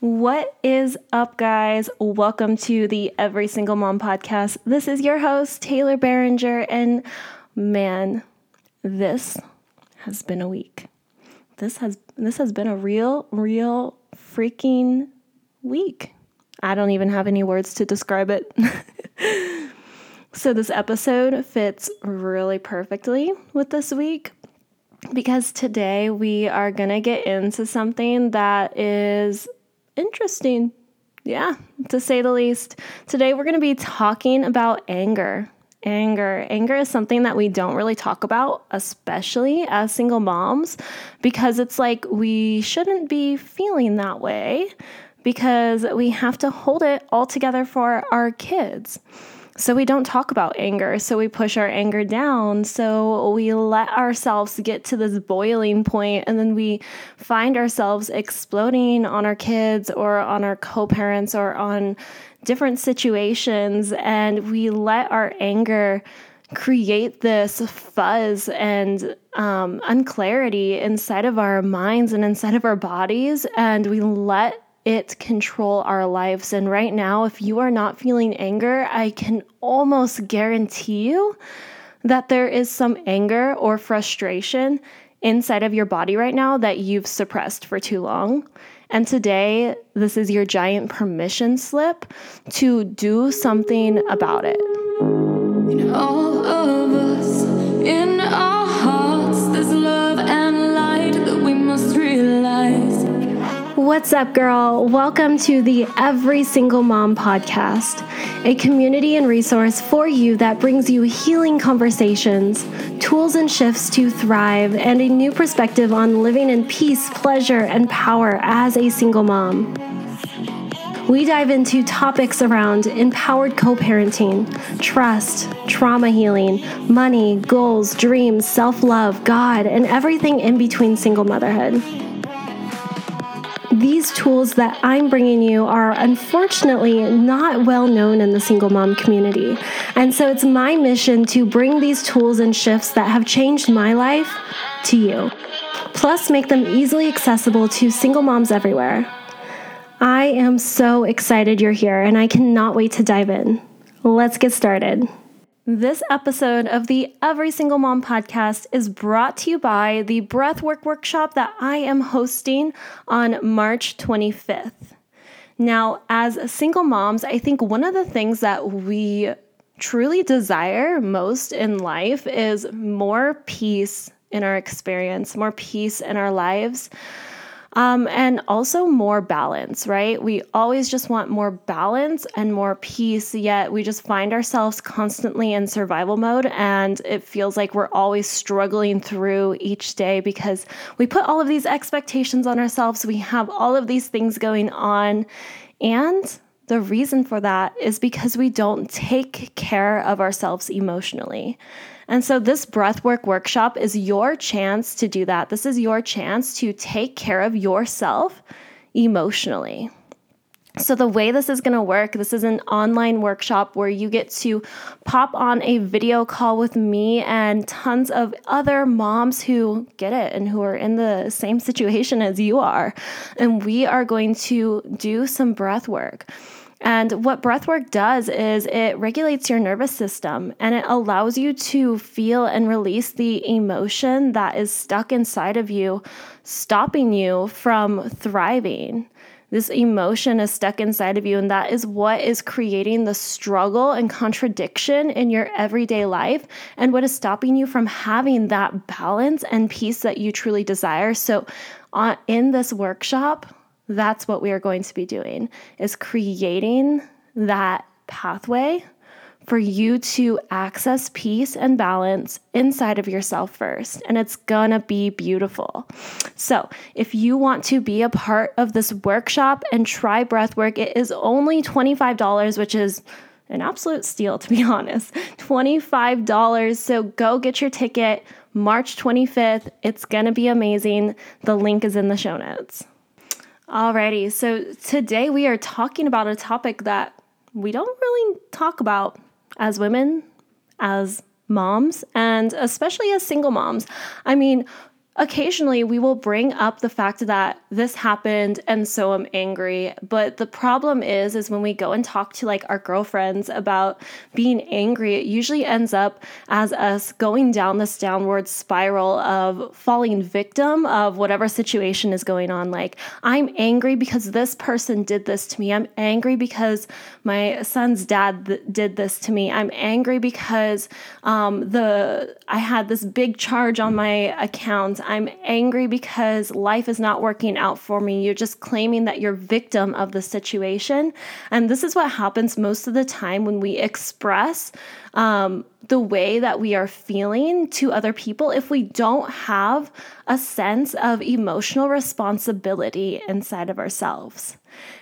What is up, guys? Welcome to the Every Single Mom podcast. This is your host, Taylor Barringer, and man, this has been a week. This has this has been a real, real freaking week. I don't even have any words to describe it. so this episode fits really perfectly with this week because today we are going to get into something that is interesting. Yeah, to say the least. Today we're going to be talking about anger. Anger. Anger is something that we don't really talk about, especially as single moms, because it's like we shouldn't be feeling that way because we have to hold it all together for our kids. So we don't talk about anger. So we push our anger down. So we let ourselves get to this boiling point and then we find ourselves exploding on our kids or on our co parents or on different situations. And we let our anger create this fuzz and um, unclarity inside of our minds and inside of our bodies. And we let it control our lives. And right now, if you are not feeling anger, I can almost guarantee you that there is some anger or frustration inside of your body right now that you've suppressed for too long. And today, this is your giant permission slip to do something about it. What's up, girl? Welcome to the Every Single Mom podcast, a community and resource for you that brings you healing conversations, tools and shifts to thrive, and a new perspective on living in peace, pleasure, and power as a single mom. We dive into topics around empowered co parenting, trust, trauma healing, money, goals, dreams, self love, God, and everything in between single motherhood these tools that I'm bringing you are unfortunately not well known in the single mom community. And so it's my mission to bring these tools and shifts that have changed my life to you, plus make them easily accessible to single moms everywhere. I am so excited you're here and I cannot wait to dive in. Let's get started. This episode of the Every Single Mom podcast is brought to you by the Breathwork Workshop that I am hosting on March 25th. Now, as single moms, I think one of the things that we truly desire most in life is more peace in our experience, more peace in our lives. Um, and also more balance, right? We always just want more balance and more peace, yet we just find ourselves constantly in survival mode. And it feels like we're always struggling through each day because we put all of these expectations on ourselves. We have all of these things going on. And the reason for that is because we don't take care of ourselves emotionally. And so, this breathwork workshop is your chance to do that. This is your chance to take care of yourself emotionally. So, the way this is going to work, this is an online workshop where you get to pop on a video call with me and tons of other moms who get it and who are in the same situation as you are. And we are going to do some breath work. And what breathwork does is it regulates your nervous system and it allows you to feel and release the emotion that is stuck inside of you, stopping you from thriving. This emotion is stuck inside of you, and that is what is creating the struggle and contradiction in your everyday life, and what is stopping you from having that balance and peace that you truly desire. So, uh, in this workshop, that's what we are going to be doing is creating that pathway for you to access peace and balance inside of yourself first. And it's gonna be beautiful. So, if you want to be a part of this workshop and try breathwork, it is only $25, which is an absolute steal, to be honest. $25. So, go get your ticket March 25th. It's gonna be amazing. The link is in the show notes. Alrighty, so today we are talking about a topic that we don't really talk about as women, as moms, and especially as single moms. I mean, occasionally we will bring up the fact that this happened and so I'm angry. But the problem is, is when we go and talk to like our girlfriends about being angry, it usually ends up as us going down this downward spiral of falling victim of whatever situation is going on. Like, I'm angry because this person did this to me. I'm angry because my son's dad th- did this to me. I'm angry because um, the I had this big charge on my account. I'm angry because life is not working out for me. You're just claiming that you're victim of the situation. And this is what happens most of the time when we express um, the way that we are feeling to other people if we don't have a sense of emotional responsibility inside of ourselves.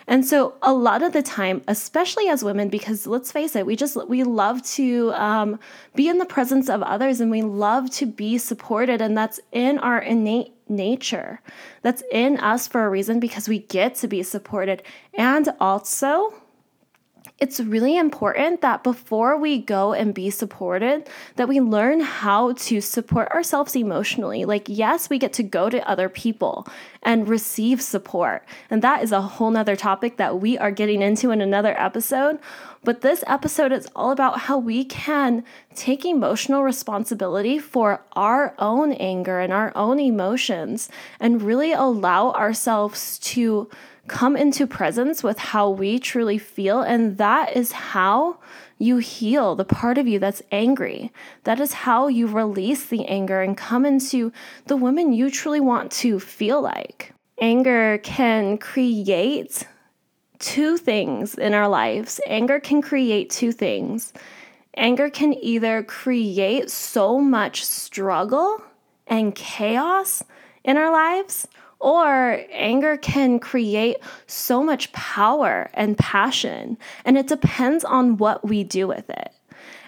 And so, a lot of the time, especially as women, because let's face it, we just we love to um, be in the presence of others, and we love to be supported, and that's in our innate nature. That's in us for a reason because we get to be supported, and also it's really important that before we go and be supported that we learn how to support ourselves emotionally. Like yes we get to go to other people and receive support. And that is a whole nother topic that we are getting into in another episode. But this episode is all about how we can take emotional responsibility for our own anger and our own emotions and really allow ourselves to come into presence with how we truly feel. And that is how you heal the part of you that's angry. That is how you release the anger and come into the woman you truly want to feel like. Anger can create two things in our lives. Anger can create two things. Anger can either create so much struggle and chaos in our lives, or anger can create so much power and passion, and it depends on what we do with it.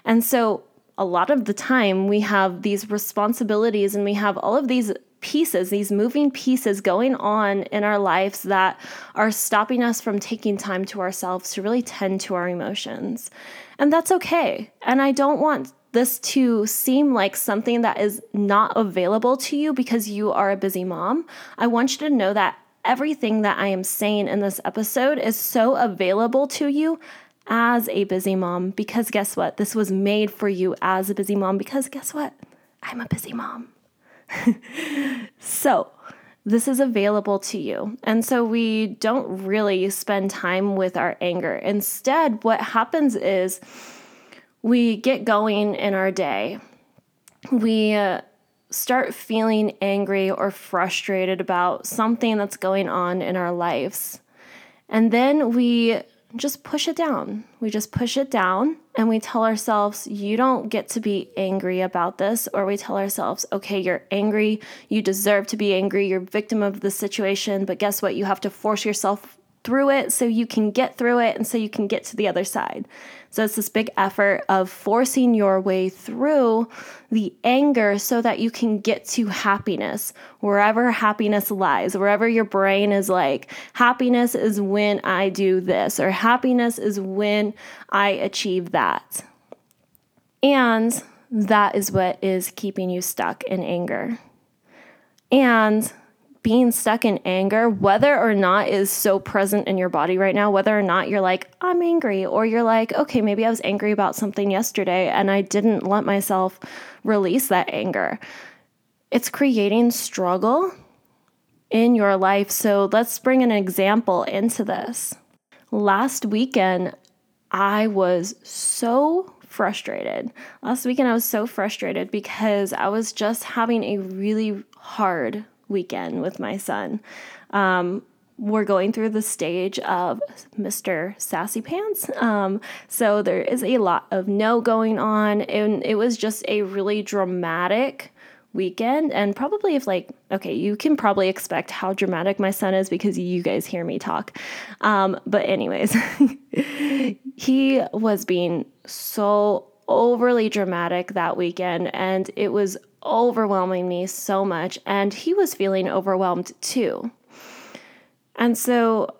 And so, a lot of the time, we have these responsibilities and we have all of these pieces, these moving pieces going on in our lives that are stopping us from taking time to ourselves to really tend to our emotions. And that's okay. And I don't want this to seem like something that is not available to you because you are a busy mom, I want you to know that everything that I am saying in this episode is so available to you as a busy mom because guess what? This was made for you as a busy mom because guess what? I'm a busy mom. so, this is available to you. And so we don't really spend time with our anger. Instead, what happens is we get going in our day. We uh, start feeling angry or frustrated about something that's going on in our lives. And then we just push it down. We just push it down and we tell ourselves, you don't get to be angry about this. Or we tell ourselves, okay, you're angry. You deserve to be angry. You're victim of the situation. But guess what? You have to force yourself through it so you can get through it and so you can get to the other side. So it's this big effort of forcing your way through the anger so that you can get to happiness, wherever happiness lies, wherever your brain is like, happiness is when I do this, or happiness is when I achieve that. And that is what is keeping you stuck in anger. And being stuck in anger, whether or not is so present in your body right now, whether or not you're like, I'm angry, or you're like, okay, maybe I was angry about something yesterday and I didn't let myself release that anger. It's creating struggle in your life. So let's bring an example into this. Last weekend, I was so frustrated. Last weekend, I was so frustrated because I was just having a really hard weekend with my son. Um, we're going through the stage of Mr. Sassy Pants. Um, so there is a lot of no going on, and it was just a really dramatic weekend. And probably, if like, okay, you can probably expect how dramatic my son is because you guys hear me talk. Um, but, anyways, he was being so overly dramatic that weekend, and it was overwhelming me so much. And he was feeling overwhelmed too. And so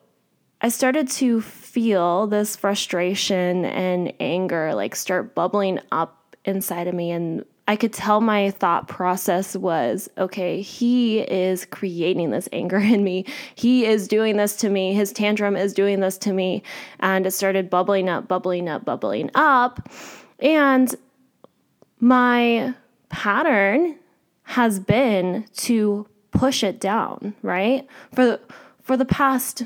I started to feel this frustration and anger like start bubbling up inside of me. And I could tell my thought process was okay, he is creating this anger in me. He is doing this to me. His tantrum is doing this to me. And it started bubbling up, bubbling up, bubbling up. And my pattern has been to push it down, right? For the, for the past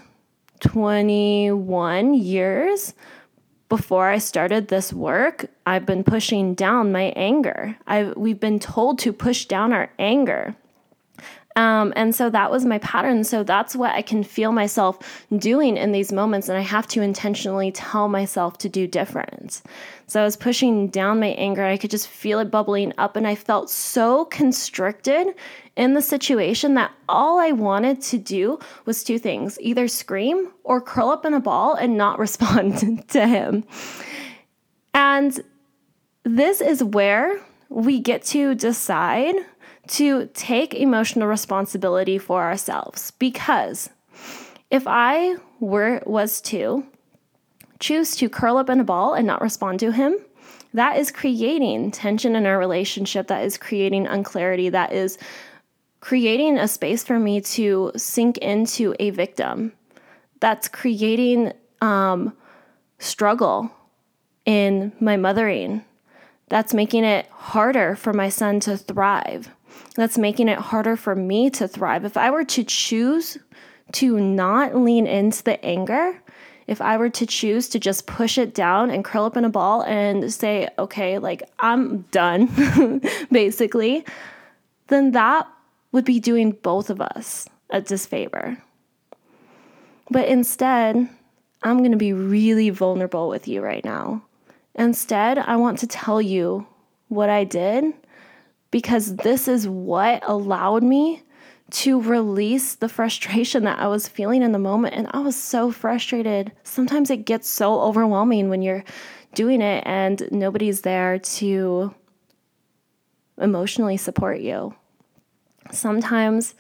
21 years, before I started this work, I've been pushing down my anger. I we've been told to push down our anger. Um, and so that was my pattern. So that's what I can feel myself doing in these moments. And I have to intentionally tell myself to do different. So I was pushing down my anger. I could just feel it bubbling up. And I felt so constricted in the situation that all I wanted to do was two things either scream or curl up in a ball and not respond to him. And this is where we get to decide to take emotional responsibility for ourselves because if I were was to choose to curl up in a ball and not respond to him, that is creating tension in our relationship, that is creating unclarity, that is creating a space for me to sink into a victim. That's creating um, struggle in my mothering. That's making it harder for my son to thrive that's making it harder for me to thrive. If I were to choose to not lean into the anger, if I were to choose to just push it down and curl up in a ball and say, okay, like I'm done, basically, then that would be doing both of us a disfavor. But instead, I'm going to be really vulnerable with you right now. Instead, I want to tell you what I did because this is what allowed me to release the frustration that I was feeling in the moment. And I was so frustrated. Sometimes it gets so overwhelming when you're doing it and nobody's there to emotionally support you. Sometimes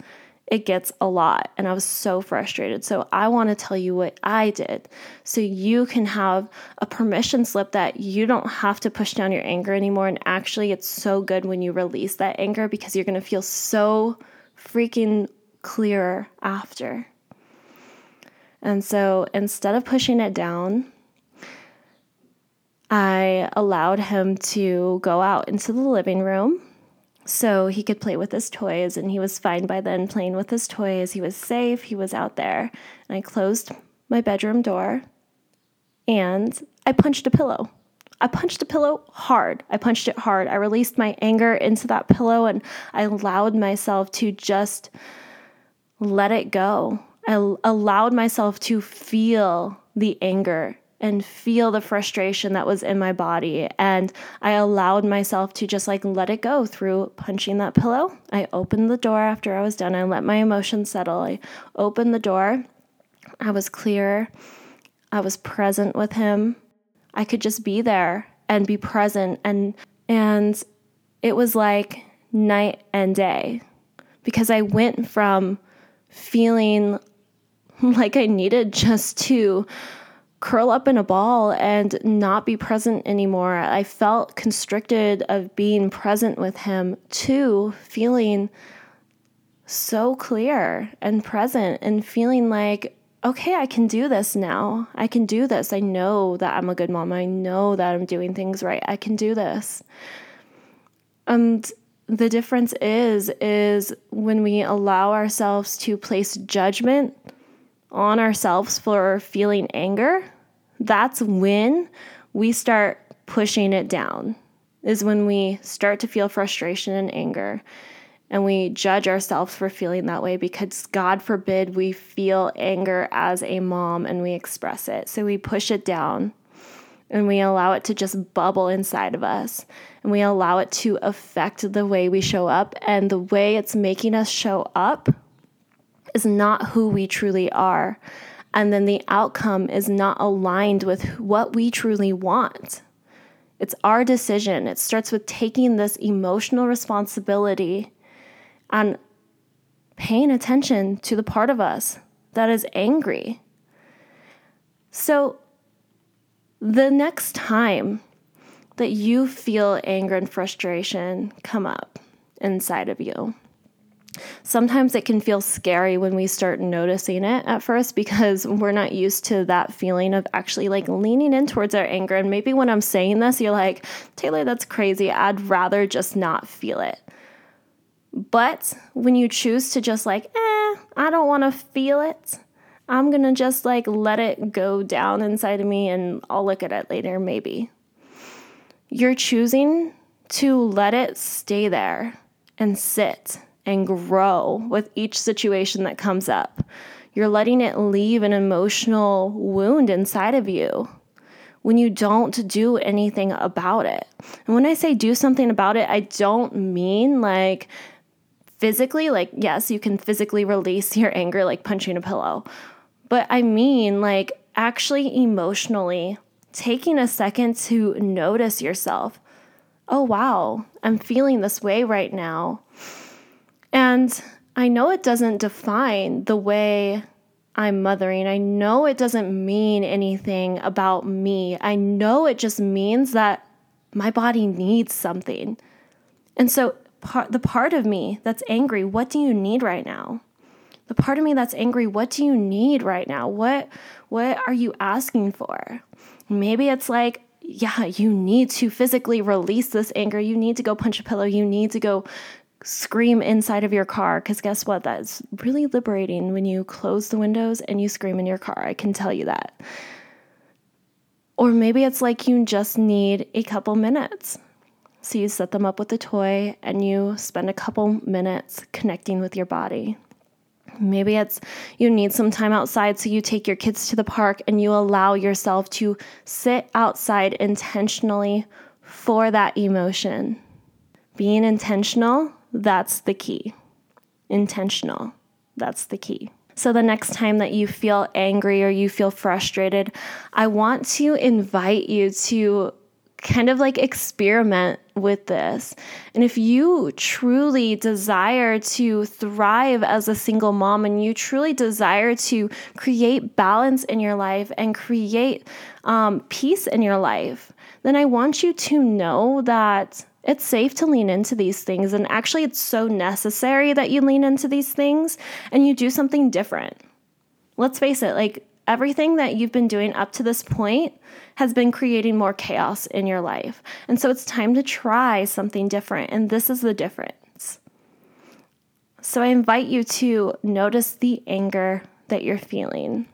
it gets a lot. And I was so frustrated. So I want to tell you what I did so you can have a permission slip that you don't have to push down your anger anymore. And actually, it's so good when you release that anger because you're going to feel so freaking clearer after. And so instead of pushing it down, I allowed him to go out into the living room so he could play with his toys and he was fine by then playing with his toys. He was safe. He was out there. And i closed my bedroom door and i punched a pillow. I punched a pillow hard. I punched it hard. I released my anger into that pillow and i allowed myself to just let it go. I allowed myself to feel the anger and feel the frustration that was in my body. And I allowed myself to just like let it go through punching that pillow. I opened the door after I was done. I let my emotions settle. I opened the door. I was clear. I was present with him. I could just be there and be present and and it was like night and day because I went from feeling like I needed just to curl up in a ball and not be present anymore. I felt constricted of being present with him to feeling so clear and present and feeling like, okay, I can do this now. I can do this. I know that I'm a good mom. I know that I'm doing things right. I can do this. And the difference is is when we allow ourselves to place judgment on ourselves for feeling anger that's when we start pushing it down, is when we start to feel frustration and anger. And we judge ourselves for feeling that way because, God forbid, we feel anger as a mom and we express it. So we push it down and we allow it to just bubble inside of us. And we allow it to affect the way we show up. And the way it's making us show up is not who we truly are and then the outcome is not aligned with what we truly want. It's our decision. It starts with taking this emotional responsibility and paying attention to the part of us that is angry. So, the next time that you feel anger and frustration come up inside of you. Sometimes it can feel scary when we start noticing it at first because we're not used to that feeling of actually like leaning in towards our anger. And maybe when I'm saying this, you're like, Taylor, that's crazy. I'd rather just not feel it. But when you choose to just like, eh, I don't want to feel it, I'm going to just like let it go down inside of me and I'll look at it later, maybe. You're choosing to let it stay there and sit and grow with each situation that comes up. You're letting it leave an emotional wound inside of you when you don't do anything about it. And when I say do something about it, I don't mean like physically, like, yes, you can physically release your anger like punching a pillow, but I mean like actually emotionally taking a second to notice yourself. Oh, wow, I'm feeling this way right now. And I know it doesn't define the way I'm mothering. I know it doesn't mean anything about me. I know it just means that my body needs something. And so, part, the part of me that's angry, what do you need right now? The part of me that's angry, what do you need right now? What what are you asking for? Maybe it's like, yeah, you need to physically release this anger. You need to go punch a pillow. You need to go scream inside of your car because guess what? That's really liberating when you close the windows and you scream in your car. I can tell you that. Or maybe it's like you just need a couple minutes. So you set them up with a toy and you spend a couple minutes connecting with your body. Maybe it's you need some time outside, so you take your kids to the park and you allow yourself to sit outside intentionally for that emotion. Being intentional, that's the key. Intentional, that's the key. So, the next time that you feel angry or you feel frustrated, I want to invite you to kind of like experiment with this. And if you truly desire to thrive as a single mom and you truly desire to create balance in your life and create um, peace in your life, then I want you to know that it's safe to lean into these things. And actually, it's so necessary that you lean into these things and you do something different. Let's face it, like everything that you've been doing up to this point has been creating more chaos in your life. And so it's time to try something different. And this is the difference. So I invite you to notice the anger that you're feeling.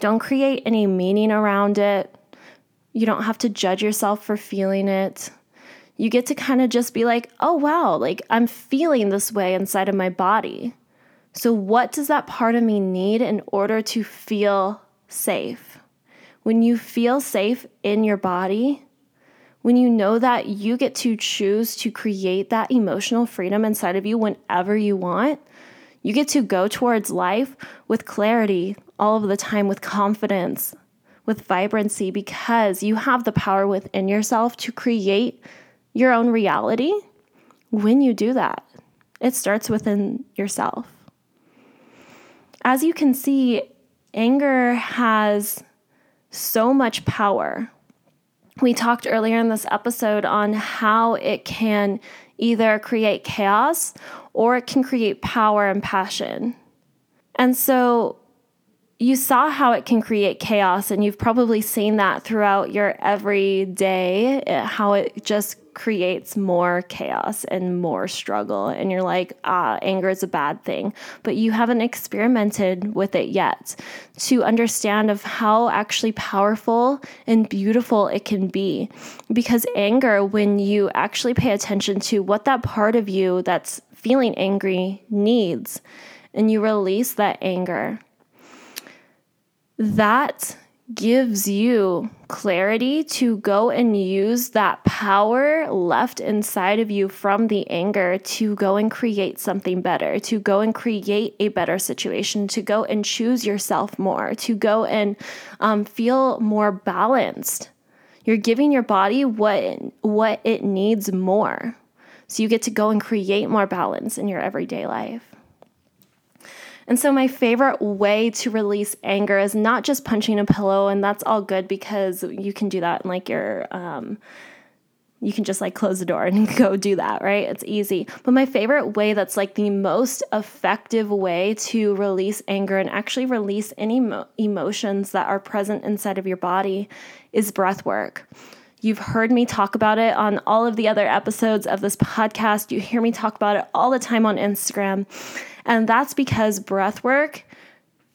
Don't create any meaning around it. You don't have to judge yourself for feeling it. You get to kind of just be like, oh, wow, like I'm feeling this way inside of my body. So, what does that part of me need in order to feel safe? When you feel safe in your body, when you know that you get to choose to create that emotional freedom inside of you whenever you want, you get to go towards life with clarity all of the time, with confidence, with vibrancy, because you have the power within yourself to create your own reality when you do that. It starts within yourself as you can see, anger has so much power. We talked earlier in this episode on how it can either create chaos or it can create power and passion. And so you saw how it can create chaos, and you've probably seen that throughout your everyday, eh, how it just creates more chaos and more struggle. And you're like, ah, anger is a bad thing. But you haven't experimented with it yet to understand of how actually powerful and beautiful it can be. Because anger, when you actually pay attention to what that part of you that's feeling angry needs, and you release that anger, that gives you clarity to go and use that power left inside of you from the anger to go and create something better, to go and create a better situation, to go and choose yourself more, to go and um, feel more balanced. You're giving your body what what it needs more. So you get to go and create more balance in your everyday life. And so, my favorite way to release anger is not just punching a pillow, and that's all good because you can do that in like your, um, you can just like close the door and go do that, right? It's easy. But my favorite way that's like the most effective way to release anger and actually release any mo- emotions that are present inside of your body is breath work. You've heard me talk about it on all of the other episodes of this podcast. You hear me talk about it all the time on Instagram. And that's because breath work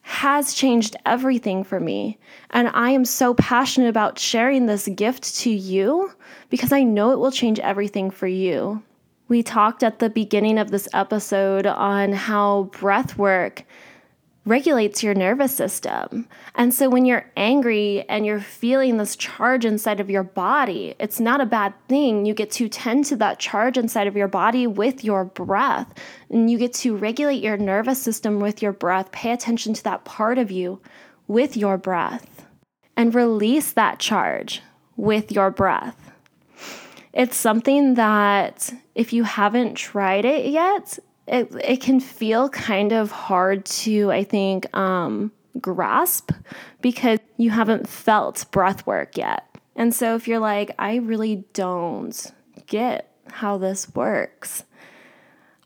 has changed everything for me. And I am so passionate about sharing this gift to you because I know it will change everything for you. We talked at the beginning of this episode on how breath work regulates your nervous system. And so when you're angry and you're feeling this charge inside of your body, it's not a bad thing. You get to tend to that charge inside of your body with your breath. And you get to regulate your nervous system with your breath. Pay attention to that part of you with your breath and release that charge with your breath. It's something that if you haven't tried it yet, it, it can feel kind of hard to, I think, um, grasp because you haven't felt breath work yet. And so if you're like, I really don't get how this works,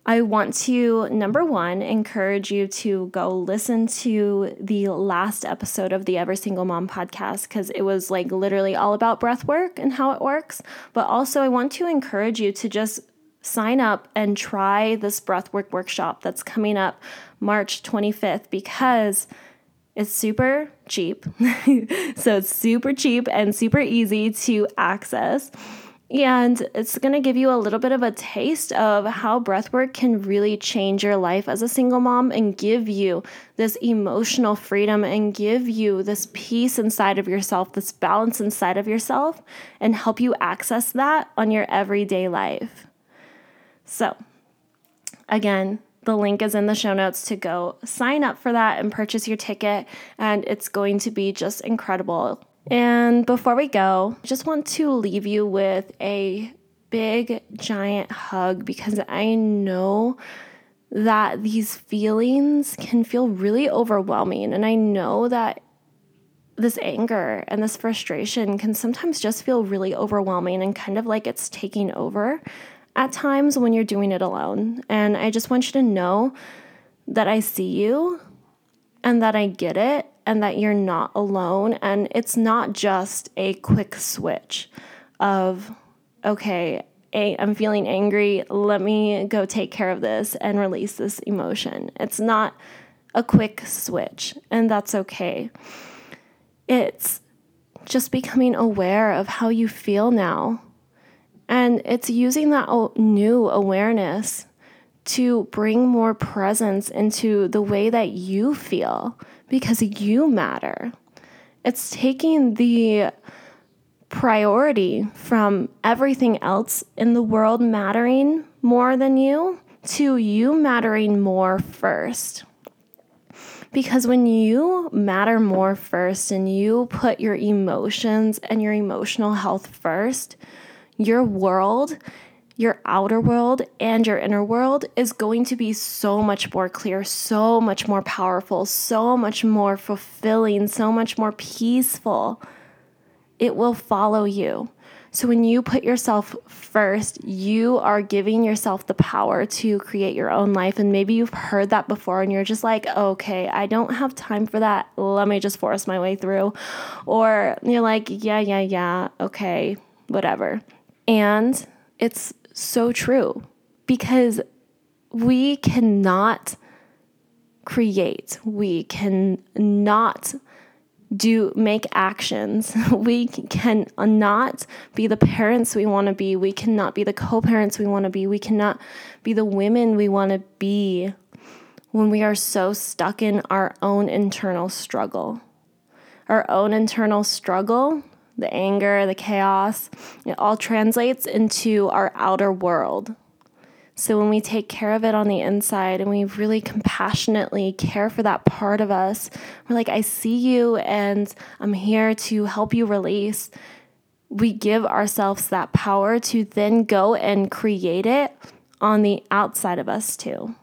I want to, number one, encourage you to go listen to the last episode of the Every Single Mom podcast because it was like literally all about breath work and how it works. But also, I want to encourage you to just sign up and try this breathwork workshop that's coming up March 25th because it's super cheap. so it's super cheap and super easy to access. And it's going to give you a little bit of a taste of how breathwork can really change your life as a single mom and give you this emotional freedom and give you this peace inside of yourself, this balance inside of yourself, and help you access that on your everyday life. So, again, the link is in the show notes to go sign up for that and purchase your ticket, and it's going to be just incredible. And before we go, I just want to leave you with a big, giant hug because I know that these feelings can feel really overwhelming. And I know that this anger and this frustration can sometimes just feel really overwhelming and kind of like it's taking over at times when you're doing it alone. And I just want you to know that I see you and that I get it and that you're not alone. And it's not just a quick switch of, okay, I'm feeling angry. Let me go take care of this and release this emotion. It's not a quick switch, and that's okay. It's just becoming aware of how you feel now and it's using that new awareness to bring more presence into the way that you feel because you matter. It's taking the priority from everything else in the world mattering more than you to you mattering more first. Because when you matter more first and you put your emotions and your emotional health first, your world, your outer world, and your inner world is going to be so much more clear, so much more powerful, so much more fulfilling, so much more peaceful. It will follow you. So, when you put yourself first, you are giving yourself the power to create your own life. And maybe you've heard that before and you're just like, okay, I don't have time for that. Let me just force my way through. Or you're like, yeah, yeah, yeah, okay, whatever. And it's so true because we cannot create, we cannot do make actions. We cannot be the parents we want to be. We cannot be the co-parents we want to be. We cannot be the women we want to be when we are so stuck in our own internal struggle. Our own internal struggle the anger, the chaos, it all translates into our outer world. So when we take care of it on the inside and we really compassionately care for that part of us, we're like, I see you and I'm here to help you release. We give ourselves that power to then go and create it on the outside of us too.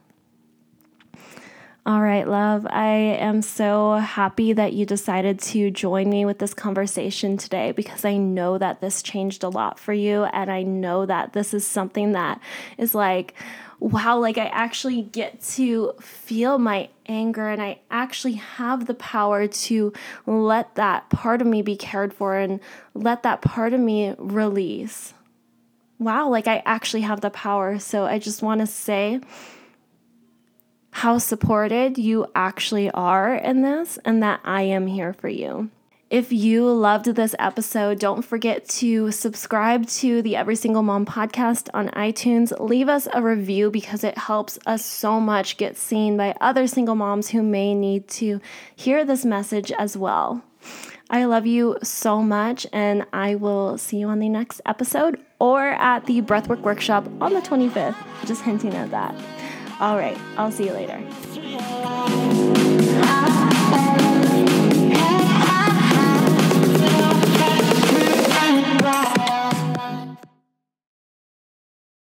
All right, love. I am so happy that you decided to join me with this conversation today because I know that this changed a lot for you. And I know that this is something that is like, wow, like I actually get to feel my anger and I actually have the power to let that part of me be cared for and let that part of me release. Wow, like I actually have the power. So I just want to say, how supported you actually are in this and that I am here for you. If you loved this episode, don't forget to subscribe to the Every Single Mom podcast on iTunes. Leave us a review because it helps us so much get seen by other single moms who may need to hear this message as well. I love you so much, and I will see you on the next episode or at the Breathwork Workshop on the 25th. Just hinting at that. All right, I'll see you later.